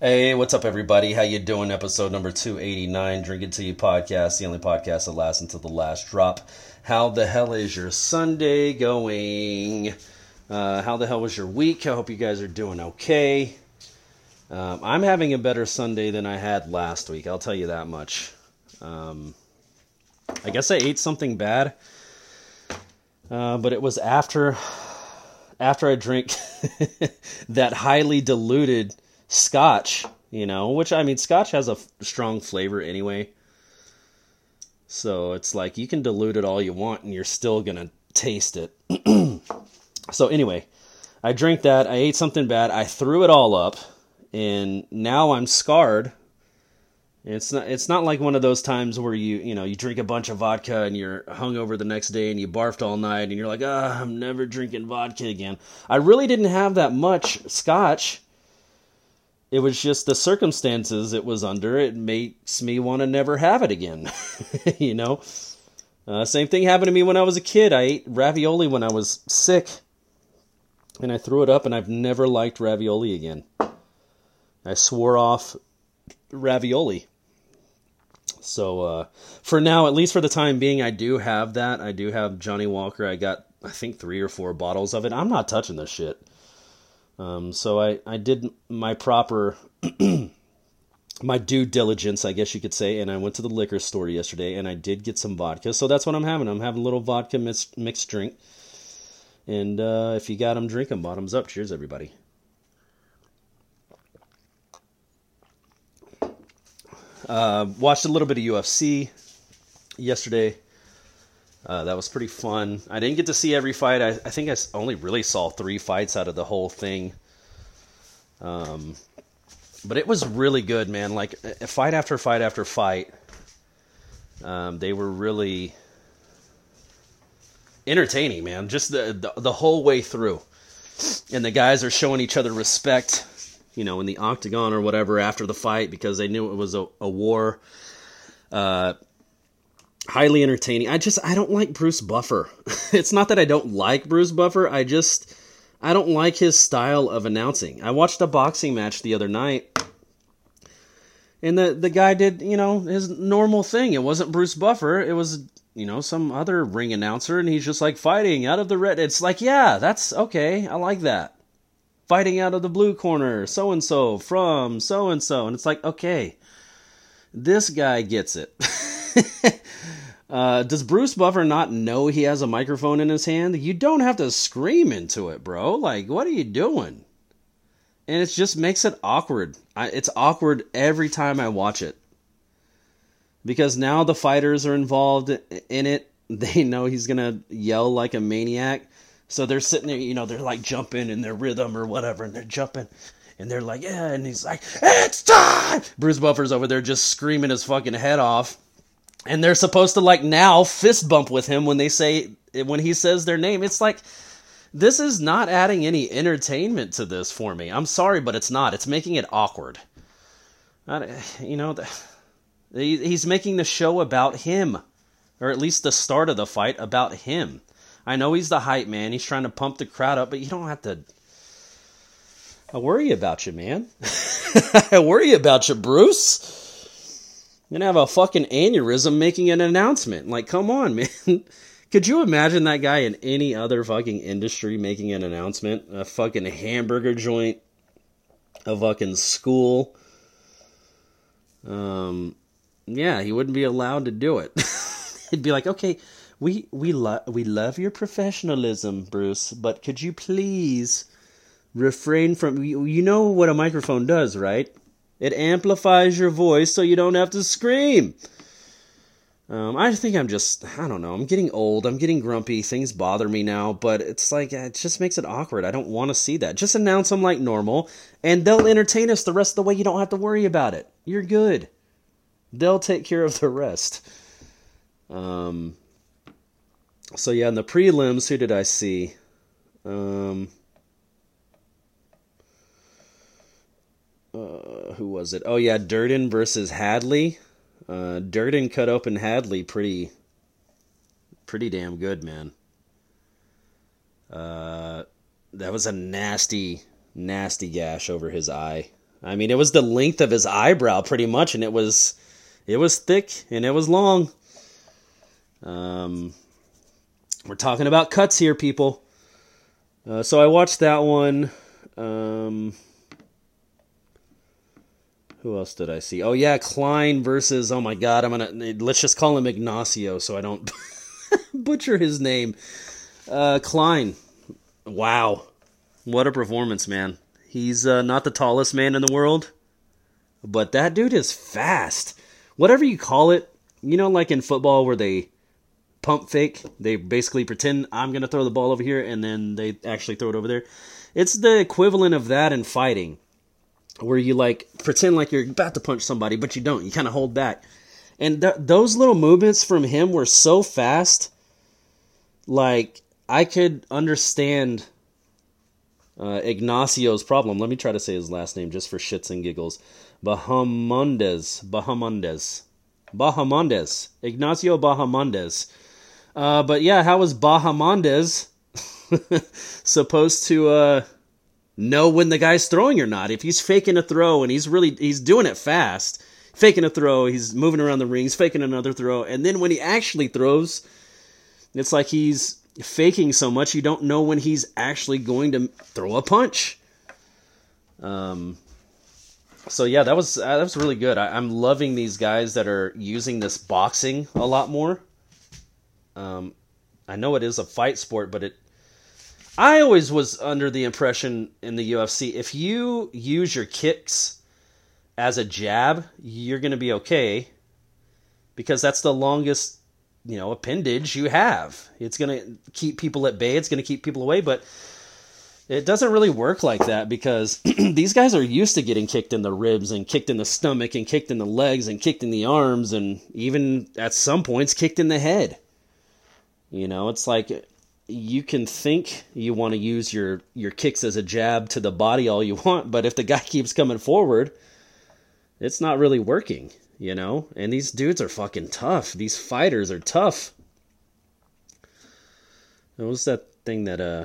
Hey, what's up, everybody? How you doing? Episode number two eighty nine, Drink It To You podcast, the only podcast that lasts until the last drop. How the hell is your Sunday going? Uh, how the hell was your week? I hope you guys are doing okay. Um, I'm having a better Sunday than I had last week. I'll tell you that much. Um, I guess I ate something bad, uh, but it was after after I drink that highly diluted scotch, you know, which I mean, scotch has a f- strong flavor anyway. So it's like you can dilute it all you want and you're still going to taste it. so anyway, I drank that, I ate something bad, I threw it all up, and now I'm scarred. It's not it's not like one of those times where you, you know, you drink a bunch of vodka and you're hungover the next day and you barfed all night and you're like, "Ah, I'm never drinking vodka again." I really didn't have that much scotch it was just the circumstances it was under. It makes me want to never have it again. you know? Uh, same thing happened to me when I was a kid. I ate ravioli when I was sick, and I threw it up, and I've never liked ravioli again. I swore off ravioli. So, uh, for now, at least for the time being, I do have that. I do have Johnnie Walker. I got, I think, three or four bottles of it. I'm not touching this shit. Um, so I, I did my proper, my due diligence, I guess you could say, and I went to the liquor store yesterday and I did get some vodka. So that's what I'm having. I'm having a little vodka mixed, mixed drink. And uh, if you got them, drink them. Bottoms up. Cheers, everybody. Uh, watched a little bit of UFC yesterday. Uh, that was pretty fun. I didn't get to see every fight. I, I think I only really saw three fights out of the whole thing. Um, but it was really good, man. Like fight after fight after fight, um, they were really entertaining, man. Just the, the the whole way through, and the guys are showing each other respect, you know, in the octagon or whatever after the fight because they knew it was a, a war. Uh, highly entertaining. I just I don't like Bruce Buffer. it's not that I don't like Bruce Buffer. I just I don't like his style of announcing. I watched a boxing match the other night. And the the guy did, you know, his normal thing. It wasn't Bruce Buffer. It was, you know, some other ring announcer and he's just like fighting out of the red. It's like, yeah, that's okay. I like that. Fighting out of the blue corner, so and so from so and so. And it's like, okay. This guy gets it. Uh, does Bruce Buffer not know he has a microphone in his hand? You don't have to scream into it, bro. Like, what are you doing? And it just makes it awkward. I, it's awkward every time I watch it. Because now the fighters are involved in it. They know he's going to yell like a maniac. So they're sitting there, you know, they're like jumping in their rhythm or whatever, and they're jumping. And they're like, yeah. And he's like, it's time! Bruce Buffer's over there just screaming his fucking head off and they're supposed to like now fist bump with him when they say when he says their name. It's like this is not adding any entertainment to this for me. I'm sorry but it's not. It's making it awkward. You know he's making the show about him or at least the start of the fight about him. I know he's the hype man. He's trying to pump the crowd up but you don't have to i worry about you man. I worry about you bruce gonna have a fucking aneurysm making an announcement. Like, come on, man. Could you imagine that guy in any other fucking industry making an announcement? A fucking hamburger joint, a fucking school. Um, yeah, he wouldn't be allowed to do it. He'd be like, okay, we we love we love your professionalism, Bruce, but could you please refrain from you, you know what a microphone does, right? It amplifies your voice so you don't have to scream. Um, I think I'm just, I don't know, I'm getting old, I'm getting grumpy, things bother me now, but it's like, it just makes it awkward. I don't want to see that. Just announce them like normal, and they'll entertain us the rest of the way. You don't have to worry about it. You're good. They'll take care of the rest. Um, so yeah, in the prelims, who did I see? Um, uh, who was it? Oh yeah, Durden versus Hadley. Uh, Durden cut open Hadley pretty, pretty damn good, man. Uh, that was a nasty, nasty gash over his eye. I mean, it was the length of his eyebrow pretty much, and it was it was thick and it was long. Um, we're talking about cuts here, people. Uh, so I watched that one. Um, who else did I see? Oh yeah, Klein versus. Oh my God, I'm gonna let's just call him Ignacio so I don't butcher his name. Uh, Klein. Wow, what a performance, man. He's uh, not the tallest man in the world, but that dude is fast. Whatever you call it, you know, like in football where they pump fake, they basically pretend I'm to throw the ball over here and then they actually throw it over there. It's the equivalent of that in fighting, where you like pretend like you're about to punch somebody, but you don't. You kind of hold back. And th- those little movements from him were so fast, like I could understand uh, Ignacio's problem. Let me try to say his last name just for shits and giggles. Bahamondes. Bahamondes. Bahamondes. Ignacio Bahamondes. Uh, but yeah, how was Bahamondes supposed to uh, know when the guy's throwing or not? If he's faking a throw and he's really he's doing it fast, faking a throw, he's moving around the ring, he's faking another throw, and then when he actually throws, it's like he's faking so much you don't know when he's actually going to throw a punch. Um, so yeah, that was uh, that was really good. I, am loving these guys that are using this boxing a lot more. Um, I know it is a fight sport, but it. I always was under the impression in the UFC if you use your kicks as a jab, you're going to be okay because that's the longest you know appendage you have. It's going to keep people at bay. It's going to keep people away, but it doesn't really work like that because these guys are used to getting kicked in the ribs and kicked in the stomach and kicked in the legs and kicked in the arms and even at some points kicked in the head. You know, it's like you can think you want to use your your kicks as a jab to the body all you want, but if the guy keeps coming forward, it's not really working you know? And these dudes are fucking tough. These fighters are tough. What was that thing that uh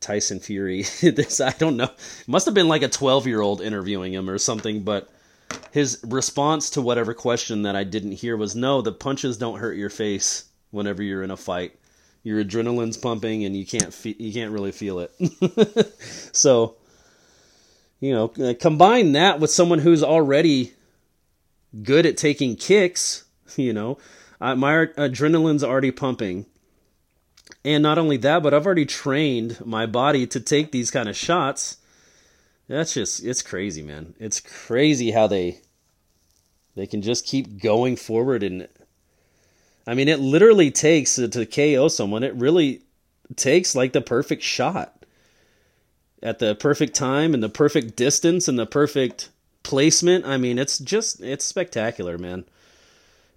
Tyson Fury this I don't know. It must have been like a 12-year-old interviewing him or something, but his response to whatever question that I didn't hear was no, the punches don't hurt your face whenever you're in a fight. Your adrenaline's pumping and you can't fe- you can't really feel it. so, you know, combine that with someone who's already good at taking kicks, you know, uh, my adrenaline's already pumping. And not only that, but I've already trained my body to take these kind of shots. That's just it's crazy, man. It's crazy how they they can just keep going forward and I mean, it literally takes to KO someone. It really takes like the perfect shot at the perfect time and the perfect distance and the perfect placement. I mean, it's just it's spectacular, man.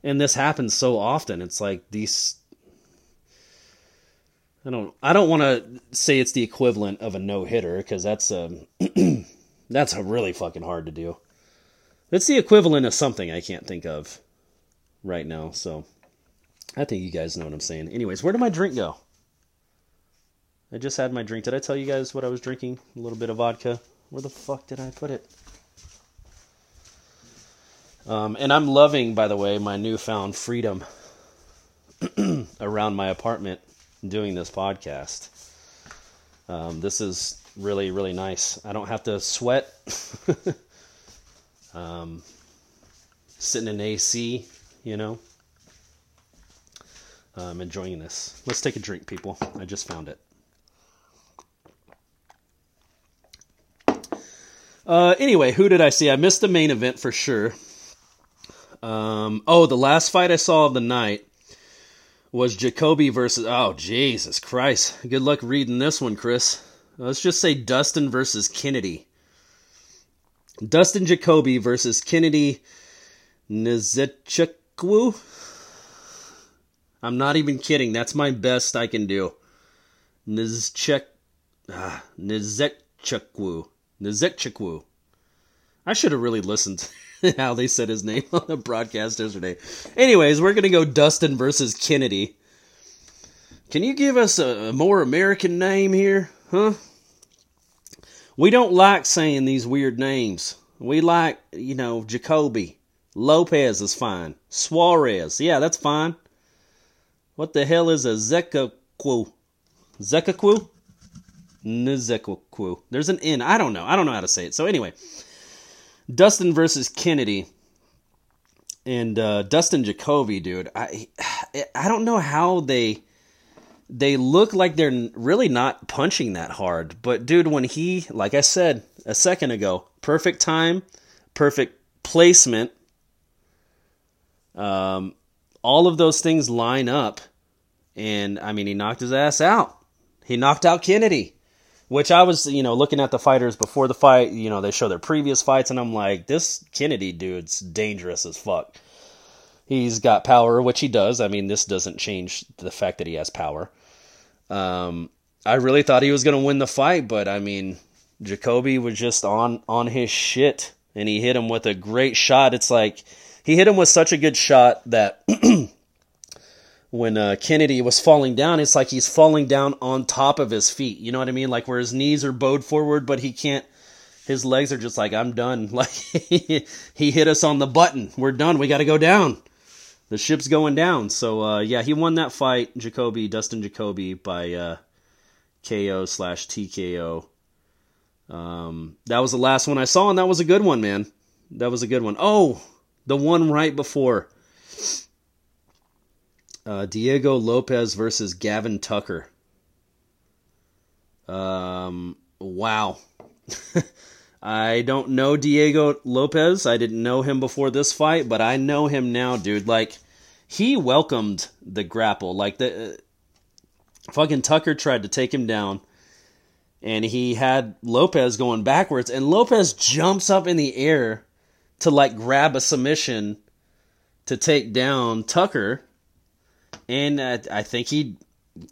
And this happens so often. It's like these I don't I don't want to say it's the equivalent of a no-hitter cuz that's um that's a really fucking hard to do. It's the equivalent of something I can't think of right now. So I think you guys know what I'm saying. Anyways, where did my drink go? I just had my drink. Did I tell you guys what I was drinking? A little bit of vodka. Where the fuck did I put it? Um, and I'm loving, by the way, my newfound freedom around my apartment doing this podcast. Um, this is really, really nice. I don't have to sweat. um, sitting in AC, you know. I'm enjoying this. Let's take a drink, people. I just found it. Uh, anyway, who did I see? I missed the main event for sure. Um, oh, the last fight I saw of the night was Jacoby versus. Oh, Jesus Christ. Good luck reading this one, Chris. Let's just say Dustin versus Kennedy. Dustin Jacoby versus Kennedy Nzechukwu. I'm not even kidding. That's my best I can do. Nzechuk. Ah. Nzechukwu. I should have really listened. how they said his name on the broadcast yesterday. Anyways, we're gonna go Dustin versus Kennedy. Can you give us a, a more American name here, huh? We don't like saying these weird names. We like, you know, Jacoby. Lopez is fine. Suarez, yeah, that's fine. What the hell is a Zekaku? Zekaku? Nzekwu. There's an N. I don't know. I don't know how to say it. So anyway, Dustin versus Kennedy. And uh, Dustin Jacoby, dude. I I don't know how they they look like they're really not punching that hard. But dude, when he, like I said a second ago, perfect time, perfect placement, um, all of those things line up. And I mean, he knocked his ass out. He knocked out Kennedy which I was, you know, looking at the fighters before the fight, you know, they show their previous fights, and I'm like, this Kennedy dude's dangerous as fuck. He's got power, which he does. I mean, this doesn't change the fact that he has power. Um, I really thought he was going to win the fight, but I mean, Jacoby was just on on his shit, and he hit him with a great shot. It's like he hit him with such a good shot that when uh, Kennedy was falling down, it's like he's falling down on top of his feet. You know what I mean? Like where his knees are bowed forward, but he can't. His legs are just like I'm done. Like he hit us on the button. We're done. We got to go down. The ship's going down. So uh, yeah, he won that fight, Jacoby Dustin Jacoby by uh, KO slash TKO. Um, that was the last one I saw, and that was a good one, man. That was a good one. Oh, the one right before uh, Diego Lopes versus Gavin Tucker. Um, wow. I don't know Diego Lopes. I didn't know him before this fight, but I know him now, dude. Like, he welcomed the grapple. Like, the uh, fucking Tucker tried to take him down, and he had Lopes going backwards, and Lopes jumps up in the air to, like, grab a submission to take down Tucker and uh, I think he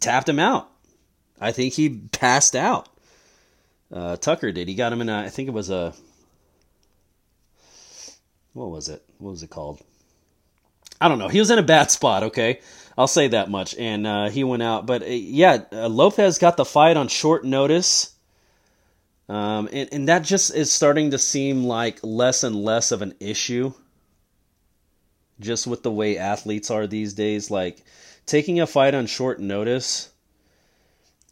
tapped him out. I think he passed out. Uh, Tucker did. He got him in. A, I think it was a. What was it? What was it called? I don't know. He was in a bad spot. Okay, I'll say that much. And uh, he went out. But uh, yeah, uh, Lopes got the fight on short notice. Um, and, and that just is starting to seem like less and less of an issue just with the way athletes are these days. Like taking a fight on short notice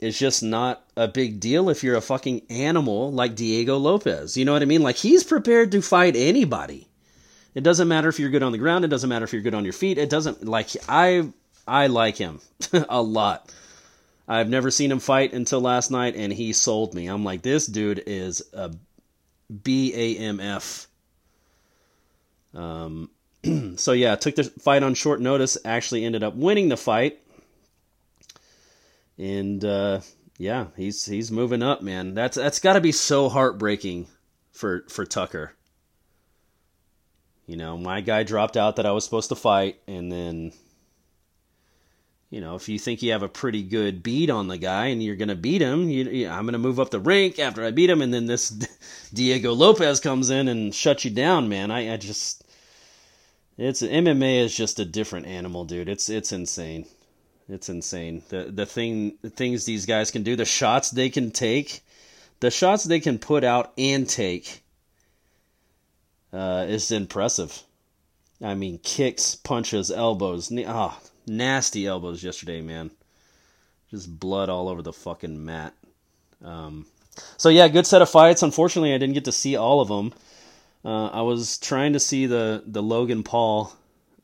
is just not a big deal if you're a fucking animal like Diego Lopes. You know what I mean? Like he's prepared to fight anybody. It doesn't matter if you're good on the ground, it doesn't matter if you're good on your feet. It doesn't like I I like him a lot. I've never seen him fight until last night and he sold me. I'm like this dude is a BAMF. Um so yeah, took the fight on short notice. Actually, ended up winning the fight, and uh, yeah, he's he's moving up, man. That's that's got to be so heartbreaking for for Tucker. You know, my guy dropped out that I was supposed to fight, and then, you know, if you think you have a pretty good beat on the guy and you're gonna beat him, you, you, I'm gonna move up the rank after I beat him, and then this Diego Lopes comes in and shuts you down, man. I, I just it's MMA is just a different animal, dude. It's it's insane. It's insane. The the thing the things these guys can do, the shots they can take, the shots they can put out and take uh, is impressive. I mean, kicks, punches, elbows. Ah, oh, nasty elbows yesterday, man. Just blood all over the fucking mat. Um, so yeah, good set of fights. Unfortunately, I didn't get to see all of them. Uh, I was trying to see the the Logan Paul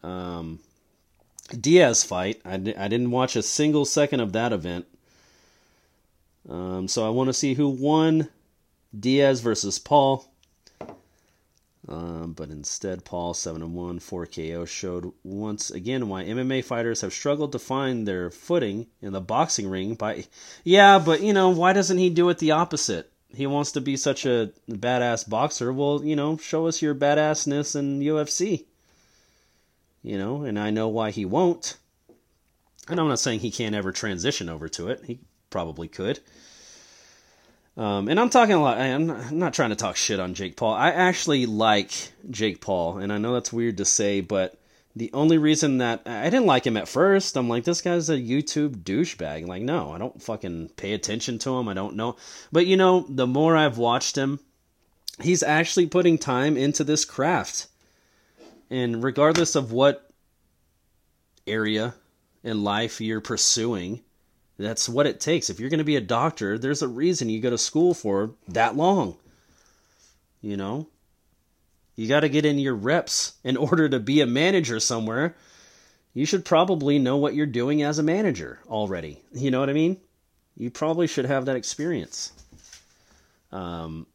um, Diaz fight. I, I didn't watch a single second of that event. Um, so I want to see who won Diaz versus Paul. Um, but instead, Paul 7 and 1 4 KO showed once again why MMA fighters have struggled to find their footing in the boxing ring. By yeah, but you know why doesn't he do it the opposite? he wants to be such a badass boxer. Well, you know, show us your badassness in UFC. You know, and I know why he won't. And I'm not saying he can't ever transition over to it. He probably could. Um, and I'm talking a lot. I'm not, I'm not trying to talk shit on Jake Paul. I actually like Jake Paul, and I know that's weird to say, but the only reason that I didn't like him at first, I'm like, this guy's a YouTube douchebag. Like, no, I don't fucking pay attention to him. I don't know. But you know, the more I've watched him, he's actually putting time into this craft. And regardless of what area in life you're pursuing, that's what it takes. If you're going to be a doctor, there's a reason you go to school for that long. You know, you got to get in your reps in order to be a manager somewhere. You should probably know what you're doing as a manager already. You know what I mean? You probably should have that experience. Um,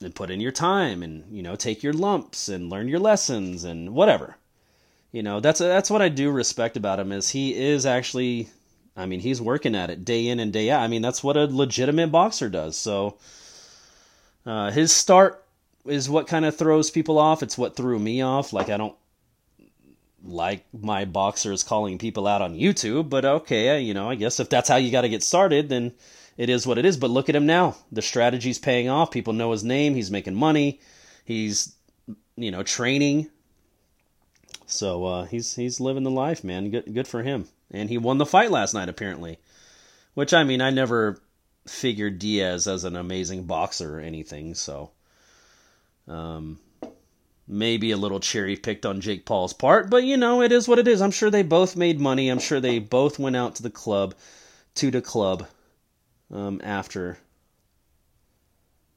and put in your time and you know take your lumps and learn your lessons and whatever. You know that's that's what I do respect about him is he is actually I mean he's working at it day in and day out. I mean that's what a legitimate boxer does. So uh, his start is what kind of throws people off. It's what threw me off. Like I don't like my boxers calling people out on YouTube, but okay, you know, I guess if that's how you got to get started, then it is what it is. But look at him now. The strategy's paying off. People know his name. He's making money. He's you know training. So uh, he's he's living the life, man. Good good for him. And he won the fight last night apparently. Which I mean, I never figured Diaz as an amazing boxer or anything, so um, maybe a little cherry picked on Jake Paul's part, but you know, it is what it is. I'm sure they both made money. I'm sure they both went out to the club, to the club, um, after,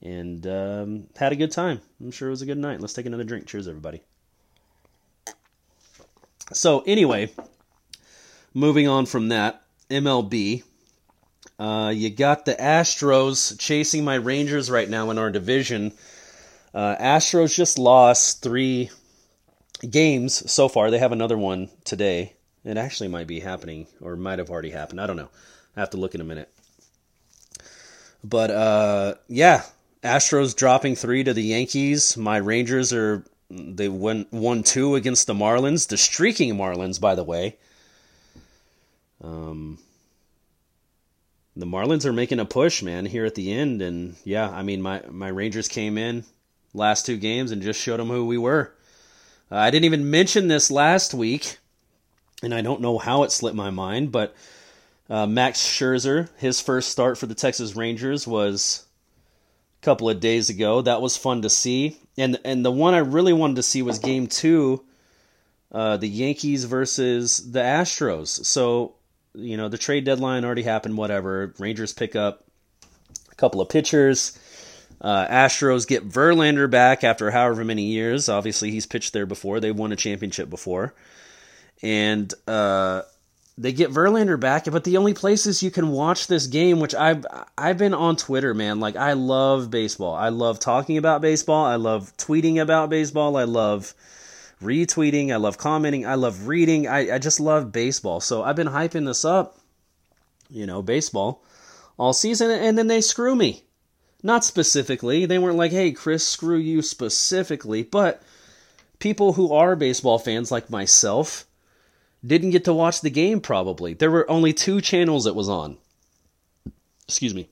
and um, had a good time. I'm sure it was a good night. Let's take another drink. Cheers, everybody. So, anyway, moving on from that, MLB. Uh, you got the Astros chasing my Rangers right now in our division uh, Astros just lost three games so far. They have another one today. It actually might be happening, or might have already happened. I don't know. I have to look in a minute. But uh, yeah, Astros dropping three to the Yankees. My Rangers are they won one two against the Marlins, the streaking Marlins, by the way. Um, the Marlins are making a push, man, here at the end, and yeah, I mean my my Rangers came in last two games and just showed them who we were. Uh, I didn't even mention this last week, and I don't know how it slipped my mind, but uh, Max Scherzer, his first start for the Texas Rangers was a couple of days ago. That was fun to see, and and the one I really wanted to see was Game Two, uh, the Yankees versus the Astros. So you know the trade deadline already happened. Whatever, Rangers pick up a couple of pitchers. Uh, Astros get Verlander back after however many years. Obviously, he's pitched there before. They won a championship before. And uh, they get Verlander back, but the only places you can watch this game, which I've I've been on Twitter, man. Like I love baseball. I love talking about baseball. I love tweeting about baseball. I love retweeting. I love commenting. I love reading. I, I just love baseball. So I've been hyping this up, you know, baseball all season, and then they screw me. Not specifically. They weren't like, hey, Chris, screw you specifically. But people who are baseball fans like myself didn't get to watch the game probably. There were only two channels it was on. Excuse me.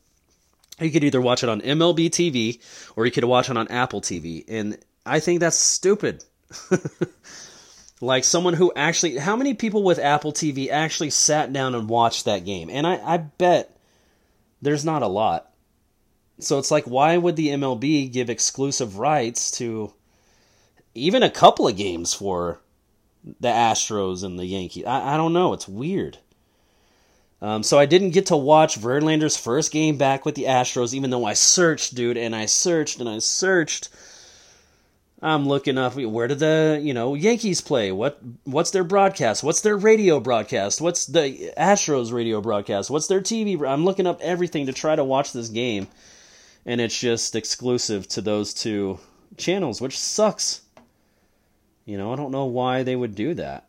You could either watch it on MLB TV or you could watch it on Apple TV. And I think that's stupid. like someone who actually how many people with Apple TV actually sat down and watched that game? And I, I bet there's not a lot. So it's like, why would the MLB give exclusive rights to even a couple of games for the Astros and the Yankees? I, I don't know. It's weird. Um, so I didn't get to watch Verlander's first game back with the Astros, even though I searched, dude, and I searched and I searched. I'm looking up where do the you know Yankees play? What what's their broadcast? What's their radio broadcast? What's the Astros radio broadcast? What's their TV? I'm looking up everything to try to watch this game and it's just exclusive to those two channels, which sucks. You know, I don't know why they would do that.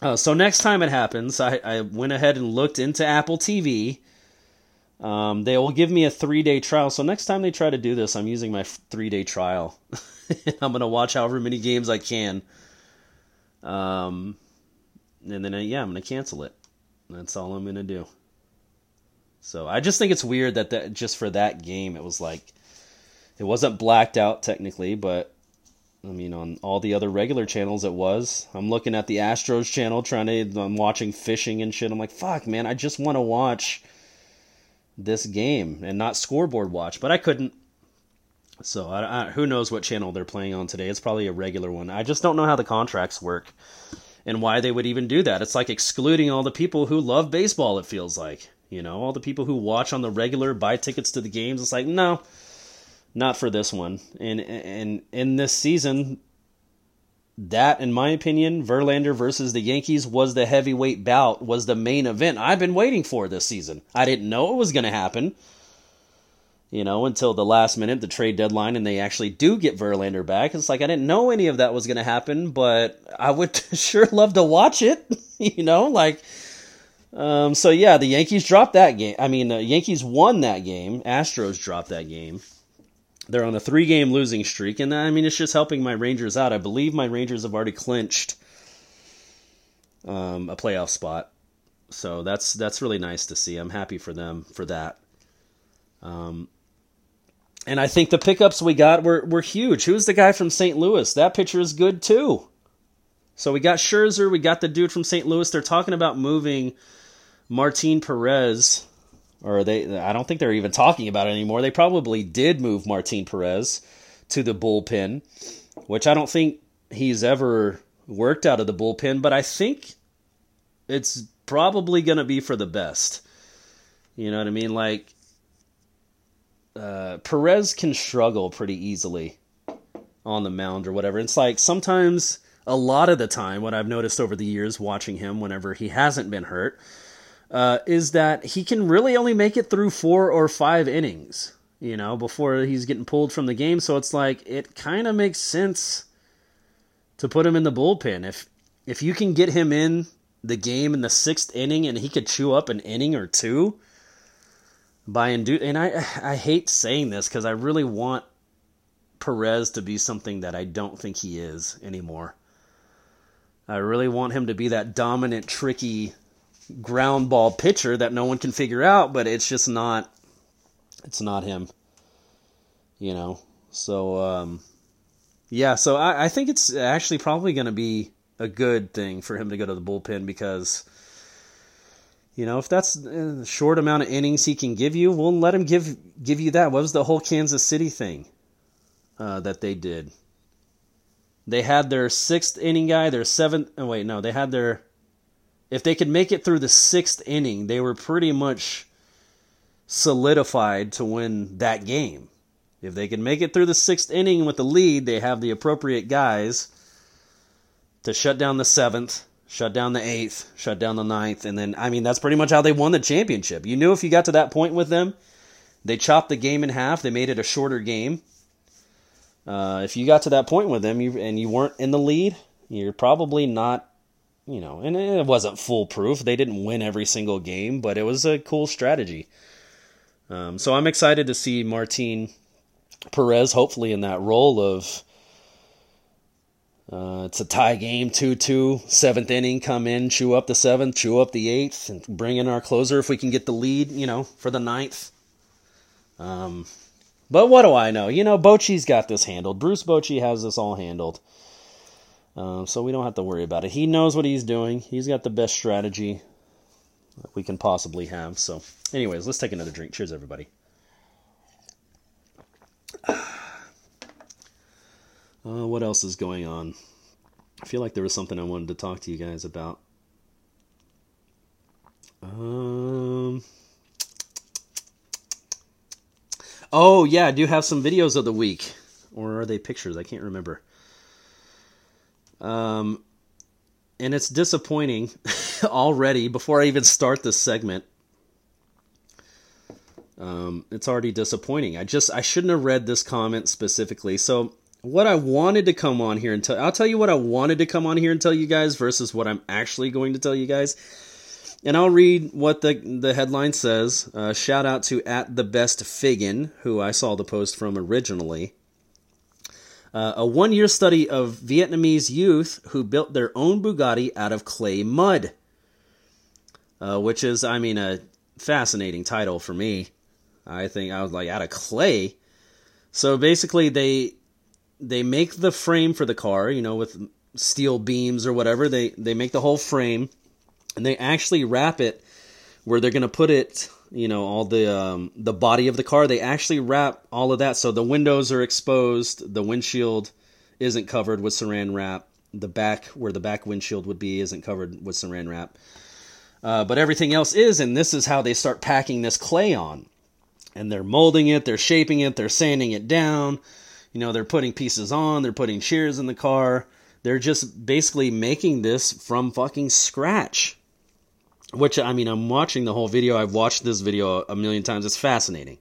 Uh, so next time it happens, I, I went ahead and looked into Apple TV. Um, they will give me a three day trial. So next time they try to do this, I'm using my three day trial. I'm gonna watch however many games I can. Um, and then uh, yeah, I'm gonna cancel it. That's all I'm gonna do. So I just think it's weird that that just for that game it was like it wasn't blacked out technically, but I mean, on all the other regular channels, it was. I'm looking at the Astros channel, trying to. I'm watching fishing and shit. I'm like, fuck, man, I just want to watch this game and not scoreboard watch, but I couldn't. So I, I, who knows what channel they're playing on today? It's probably a regular one. I just don't know how the contracts work and why they would even do that. It's like excluding all the people who love baseball. It feels like you know all the people who watch on the regular, buy tickets to the games. It's like no, not for this one. And and in this season, that, in my opinion, Verlander versus the Yankees was the heavyweight bout, was the main event I've been waiting for this season. I didn't know it was going to happen, you know, until the last minute, the trade deadline, and they actually do get Verlander back. It's like I didn't know any of that was going to happen, but I would sure love to watch it, you know, like. Um, so yeah, the Yankees dropped that game. I mean, the Yankees won that game. Astros dropped that game. They're on a three game losing streak, and I mean, it's just helping my Rangers out. I believe my Rangers have already clinched um, a playoff spot. So that's that's really nice to see. I'm happy for them for that. Um, and I think the pickups we got were, were huge. Who's the guy from St. Louis? That pitcher is good too. So we got Scherzer, we got the dude from St. Louis. They're talking about moving Martin Perez or they I don't think they're even talking about it anymore. They probably did move Martin Perez to the bullpen, which I don't think he's ever worked out of the bullpen, but I think it's probably going to be for the best. You know what I mean? Like uh, Perez can struggle pretty easily on the mound or whatever. It's like sometimes a lot of the time what I've noticed over the years watching him whenever he hasn't been hurt uh, is that he can really only make it through four or five innings, you know, before he's getting pulled from the game. So it's like it kind of makes sense to put him in the bullpen. If if you can get him in the game in the sixth inning and he could chew up an inning or two by indu- and I I hate saying this because I really want Perez to be something that I don't think he is anymore. I really want him to be that dominant, tricky ground ball pitcher that no one can figure out, but it's just not it's not him. You know. So um yeah, so I, I think it's actually probably gonna be a good thing for him to go to the bullpen because you know, if that's the short amount of innings he can give you, we'll let him give give you that. What was the whole Kansas City thing uh, that they did? They had their sixth inning guy, their seventh. Oh wait, no, they had their if they could make it through the sixth inning, they were pretty much solidified to win that game. If they could make it through the sixth inning with the lead, they have the appropriate guys to shut down the seventh, shut down the eighth, shut down the ninth, and then, I mean, that's pretty much how they won the championship. You knew if you got to that point with them, they chopped the game in half, they made it a shorter game. Uh, if you got to that point with them you, and you weren't in the lead, you're probably not you know, and it wasn't foolproof. They didn't win every single game, but it was a cool strategy. Um, so I'm excited to see Martin Perez hopefully in that role of uh, it's a tie game, 2 2, seventh inning, come in, chew up the seventh, chew up the eighth, and bring in our closer if we can get the lead, you know, for the ninth. Um, but what do I know? You know, Bochy's got this handled. Bruce Bochy has this all handled. Um, so we don't have to worry about it. He knows what he's doing. He's got the best strategy that we can possibly have. So, anyways, let's take another drink. Cheers, everybody. Uh, what else is going on? I feel like there was something I wanted to talk to you guys about. Um. Oh yeah, I do have some videos of the week, or are they pictures? I can't remember. Um, and it's disappointing already before I even start this segment. Um, it's already disappointing. I just I shouldn't have read this comment specifically. So what I wanted to come on here and tell I'll tell you what I wanted to come on here and tell you guys versus what I'm actually going to tell you guys. And I'll read what the the headline says. Uh, shout out to at the best Figgin, who I saw the post from originally. Uh, a one year study of Vietnamese youth who built their own Bugatti out of clay mud. Uh, which is, I mean, a fascinating title for me. I think I was like, out of clay. So basically, they they make the frame for the car, you know, with steel beams or whatever. They they make the whole frame, and they actually wrap it where they're going to put it. You know, all the um, the body of the car. They actually wrap all of that so the windows are exposed, the windshield isn't covered with Saran wrap, the back where the back windshield would be isn't covered with Saran wrap. Uh, but everything else is, and this is how they start packing this clay on. And they're molding it, they're shaping it, they're sanding it down. You know, they're putting pieces on, they're putting shears in the car. They're just basically making this from fucking scratch. Which, I mean, I'm watching the whole video. I've watched this video a million times. It's fascinating.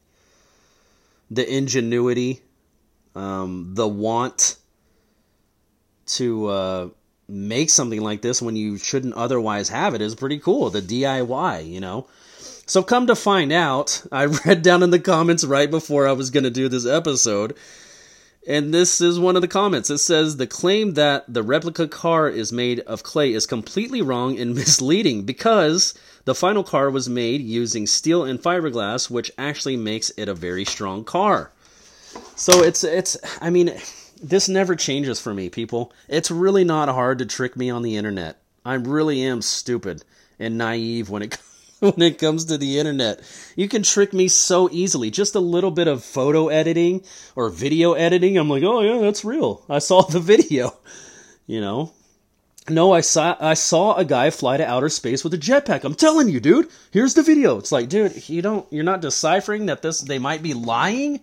The ingenuity, um, the want to uh, make something like this when you shouldn't otherwise have it is pretty cool. The DIY, you know. So come to find out, I read down in the comments right before I was going to do this episode and this is one of the comments. It says the claim that the replica car is made of clay is completely wrong and misleading because the final car was made using steel and fiberglass, which actually makes it a very strong car. So it's it's I mean this never changes for me, people. It's really not hard to trick me on the internet. I really am stupid and naive when it when it comes to the internet. You can trick me so easily. Just a little bit of photo editing or video editing. I'm like, oh yeah, that's real. I saw the video. You know? No, I saw I saw a guy fly to outer space with a jetpack. I'm telling you, dude. Here's the video. It's like, dude, you don't you're not deciphering that this they might be lying.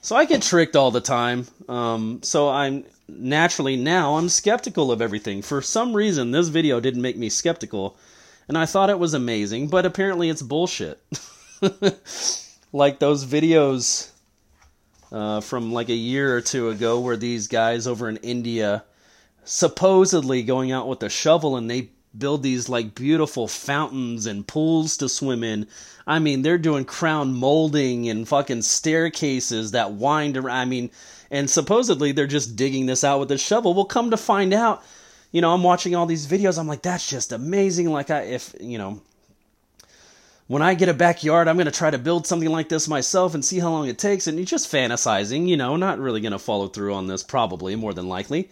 So I get tricked all the time. Um, so I'm naturally now I'm skeptical of everything. For some reason, this video didn't make me skeptical and I thought it was amazing, but apparently it's bullshit. like those videos uh, from like a year or two ago where these guys over in India supposedly going out with a shovel and they build these like beautiful fountains and pools to swim in. I mean, they're doing crown molding and fucking staircases that wind around. I mean, and supposedly they're just digging this out with a shovel. We'll come to find out you know, I'm watching all these videos. I'm like, that's just amazing. Like, I, if, you know, when I get a backyard, I'm going to try to build something like this myself and see how long it takes. And you're just fantasizing, you know, not really going to follow through on this, probably, more than likely.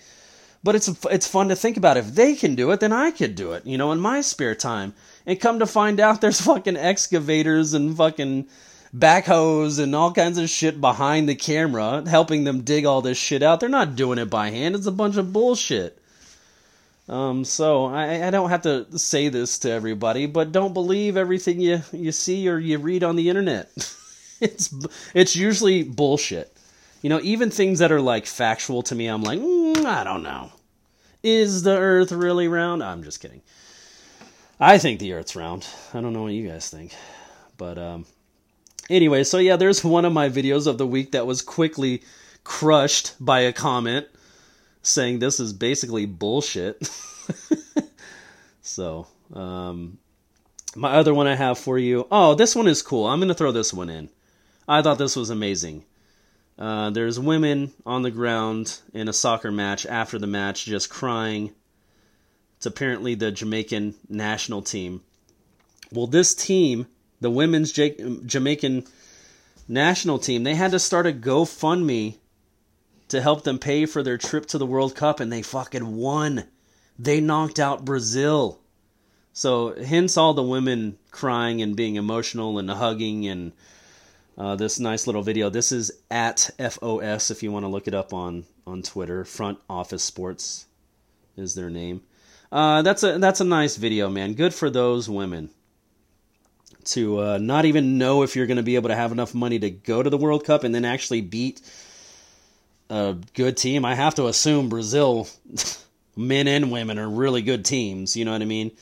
But it's, it's fun to think about. If they can do it, then I could do it, you know, in my spare time. And come to find out there's fucking excavators and fucking backhoes and all kinds of shit behind the camera helping them dig all this shit out. They're not doing it by hand. It's a bunch of bullshit. Um, so I, I don't have to say this to everybody, but don't believe everything you, you see or you read on the internet. it's it's usually bullshit. You know, even things that are like factual to me, I'm like, mm, I don't know. Is the Earth really round? I'm just kidding. I think the Earth's round. I don't know what you guys think, but um, anyway. So yeah, there's one of my videos of the week that was quickly crushed by a comment saying this is basically bullshit. so, um, my other one I have for you. Oh, this one is cool. I'm going to throw this one in. I thought this was amazing. Uh, there's women on the ground in a soccer match after the match just crying. It's apparently the Jamaican national team. Well, this team, the women's Jamaican national team, they had to start a GoFundMe to help them pay for their trip to the World Cup, and they fucking won. They knocked out Brazil. So, hence all the women crying and being emotional and hugging and uh, this nice little video. This is at FOS if you want to look it up on, on Twitter. Front Office Sports is their name. Uh, that's a that's a nice video, man. Good for those women to uh, not even know if you're going to be able to have enough money to go to the World Cup and then actually beat a good team. I have to assume Brazil, men and women, are really good teams. You know what I mean?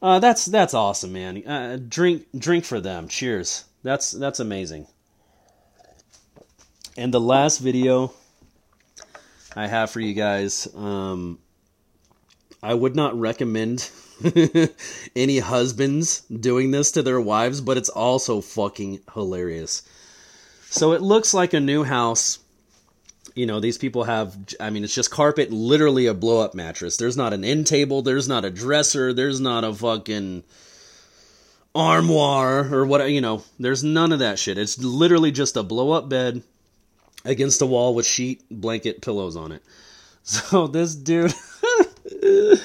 Uh, that's that's awesome, man. Uh, drink drink for them. Cheers. That's that's amazing. And the last video I have for you guys, um, I would not recommend any husbands doing this to their wives, but it's also fucking hilarious. So it looks like a new house you know these people have i mean it's just carpet literally a blow up mattress there's not an end table there's not a dresser there's not a fucking armoire or what you know there's none of that shit it's literally just a blow up bed against the wall with sheet, blanket, pillows on it. So this dude, this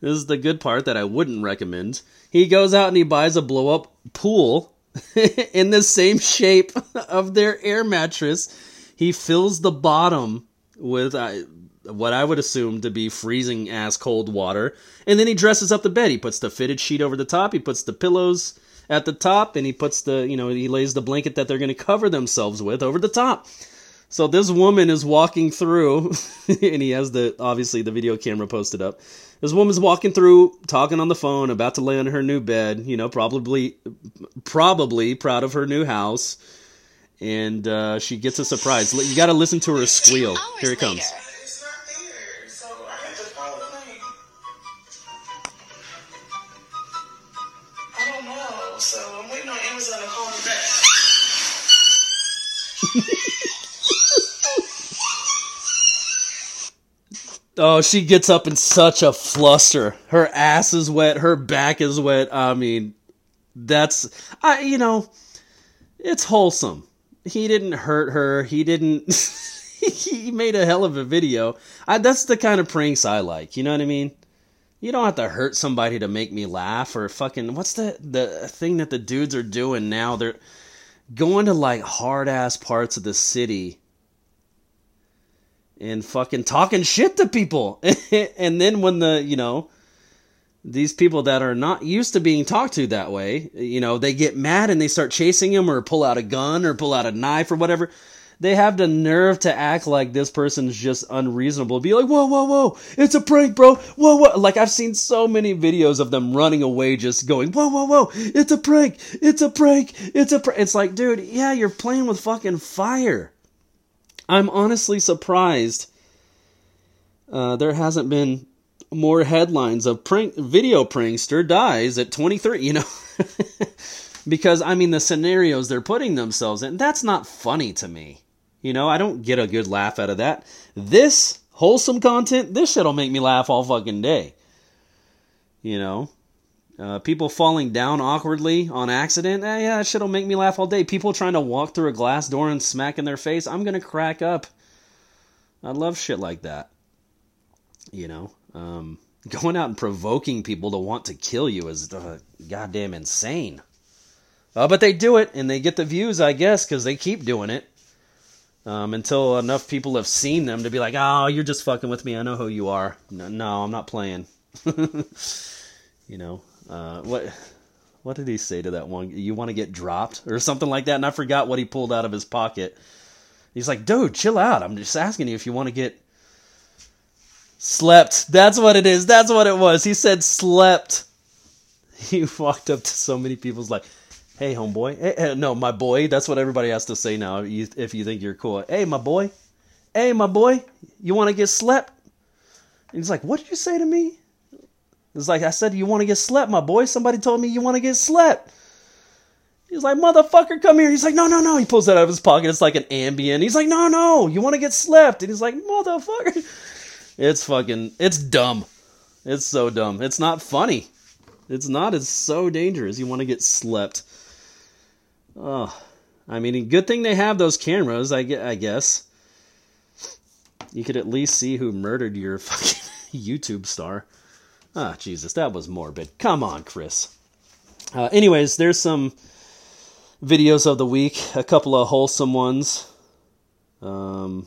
is the good part that I wouldn't recommend. He goes out and he buys a blow up pool in the same shape of their air mattress. He fills the bottom with uh, what I would assume to be freezing ass cold water, and then he dresses up the bed. He puts the fitted sheet over the top. He puts the pillows at the top, and he puts the you know he lays the blanket that they're going to cover themselves with over the top. So this woman is walking through, and he has the obviously the video camera posted up. This woman's walking through, talking on the phone, about to lay on her new bed. You know, probably, probably proud of her new house, and uh, she gets a surprise. You got to listen to her squeal. Here it comes. So I'm waiting on Amazon to call me back. Oh, she gets up in such a fluster. Her ass is wet, her back is wet. I mean, that's I you know, it's wholesome. He didn't hurt her. He didn't he made a hell of a video. I, that's the kind of pranks I like. You know what I mean? You don't have to hurt somebody to make me laugh or fucking what's the the thing that the dudes are doing now? They're going to like hard ass parts of the city and fucking talking shit to people. and then when the, you know, these people that are not used to being talked to that way, you know, they get mad and they start chasing him or pull out a gun or pull out a knife or whatever. They have the nerve to act like this person's just unreasonable. Be like, whoa, whoa, whoa, it's a prank, bro. Whoa, whoa. Like, I've seen so many videos of them running away, just going, whoa, whoa, whoa, it's a prank, it's a prank, it's a prank. It's like, dude, yeah, you're playing with fucking fire. I'm honestly surprised uh, there hasn't been more headlines of prank video prankster dies at 23. You know, because I mean the scenarios they're putting themselves in. That's not funny to me. You know, I don't get a good laugh out of that. This wholesome content, this shit'll make me laugh all fucking day. You know, uh, people falling down awkwardly on accident, eh, yeah, that shit'll make me laugh all day. People trying to walk through a glass door and smack in their face, I'm gonna crack up. I love shit like that. You know, um, going out and provoking people to want to kill you is uh, goddamn insane. Uh, but they do it, and they get the views, I guess, because they keep doing it um, until enough people have seen them to be like, "Oh, you're just fucking with me. I know who you are." No, no I'm not playing. you know, uh, what what did he say to that one? You want to get dropped or something like that? And I forgot what he pulled out of his pocket. He's like, dude, chill out. I'm just asking you if you want to get slept. That's what it is. That's what it was. He said slept. He walked up to so many people's like, hey, homeboy. Hey, hey, no, my boy. That's what everybody has to say now if you, think you're cool. Hey, my boy. Hey, my boy. You want to get slept? And he's like, what did you say to me? It's like I said, you want to get slept, my boy. Somebody told me you want to get slept. He's like, motherfucker, come here. He's like, no, no, no. He pulls that out of his pocket. It's like an Ambien. He's like, no, no, you want to get slept. And he's like, motherfucker. It's fucking, it's dumb. It's so dumb. It's not funny. It's not. It's so dangerous. You want to get slept. Oh, I mean, good thing they have those cameras, I guess. You could at least see who murdered your fucking YouTube star. Ah, Jesus, that was morbid. Come on, Chris. Uh, anyways, there's some videos of the week, a couple of wholesome ones. Um,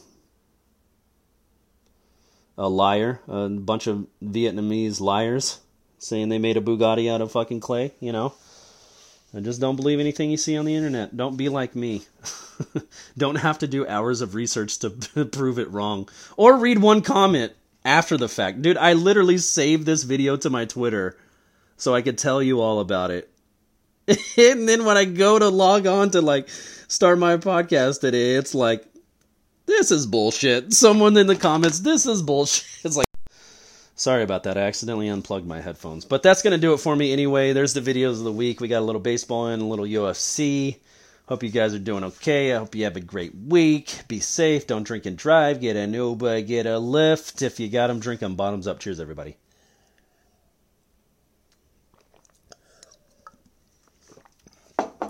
a liar, a bunch of Vietnamese liars saying they made a Bugatti out of fucking clay, you know. And just don't believe anything you see on the internet. Don't be like me. don't have to do hours of research to prove it wrong. Or read one comment after the fact. Dude, I literally saved this video to my Twitter so I could tell you all about it. and then when I go to log on to like start my podcast today, it's like, this is bullshit. Someone in the comments, this is bullshit. It's like, sorry about that. I accidentally unplugged my headphones. But that's going to do it for me anyway. There's the videos of the week. We got a little baseball and a little UFC. Hope you guys are doing okay. I hope you have a great week. Be safe. Don't drink and drive. Get an Uber. Get a Lyft. If you got them, drink them. Bottoms up. Cheers, everybody.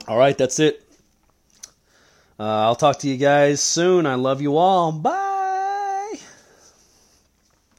All right, that's it. Uh, I'll talk to you guys soon. I love you all. Bye.